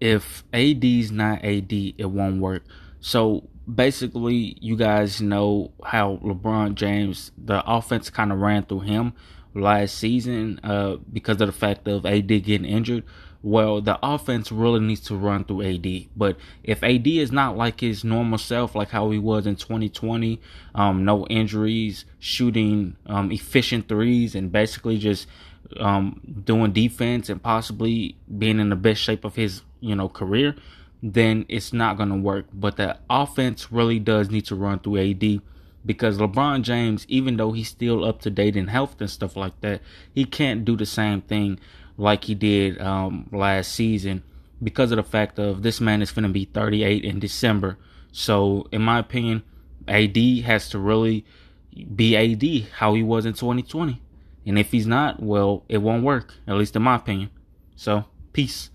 if AD's not AD, it won't work. So basically, you guys know how LeBron James, the offense kind of ran through him last season uh, because of the fact of AD getting injured. Well, the offense really needs to run through AD. But if AD is not like his normal self, like how he was in 2020, um, no injuries, shooting um, efficient threes, and basically just um, doing defense and possibly being in the best shape of his you know career, then it's not going to work. But the offense really does need to run through AD because LeBron James, even though he's still up to date in health and stuff like that, he can't do the same thing like he did um, last season because of the fact of this man is going to be 38 in December. So, in my opinion, AD has to really be AD how he was in 2020. And if he's not, well, it won't work, at least in my opinion. So, peace.